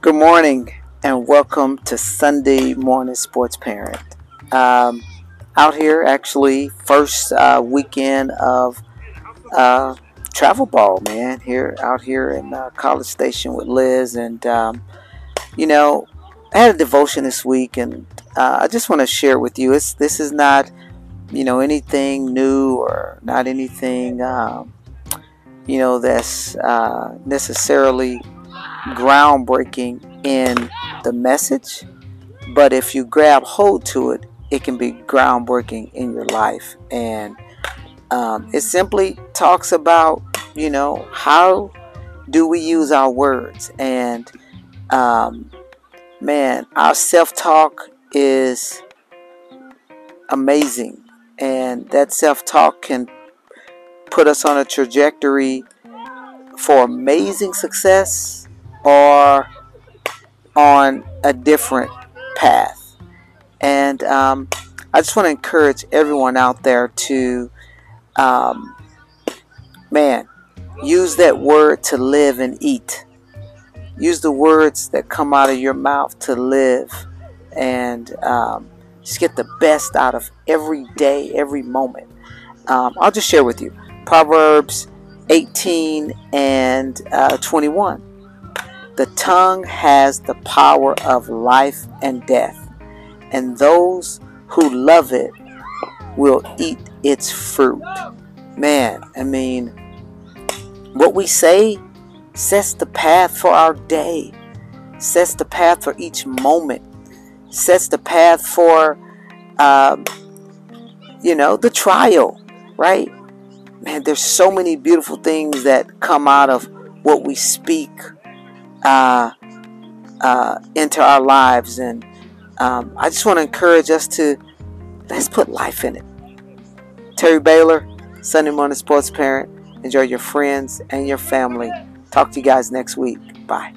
Good morning and welcome to Sunday Morning Sports Parent. Um, out here, actually, first uh, weekend of uh, travel ball, man. Here, out here in uh, College Station with Liz, and um, you know, I had a devotion this week, and uh, I just want to share with you. It's this is not, you know, anything new or not anything, um, you know, that's uh, necessarily groundbreaking in the message, but if you grab hold to it, it can be groundbreaking in your life. And um, it simply talks about, you know, how do we use our words? And um, man, our self talk is amazing. And that self talk can put us on a trajectory for amazing success or on a different path. And um, I just want to encourage everyone out there to, um, man, use that word to live and eat. Use the words that come out of your mouth to live and um, just get the best out of every day, every moment. Um, I'll just share with you Proverbs 18 and uh, 21. The tongue has the power of life and death, and those who love it will eat its fruit. Man, I mean, what we say sets the path for our day, sets the path for each moment, sets the path for, um, you know, the trial, right? Man, there's so many beautiful things that come out of what we speak uh, uh, into our lives. And um, I just want to encourage us to let's put life in it. Terry Baylor, Sunday Morning Sports Parent. Enjoy your friends and your family. Talk to you guys next week. Bye.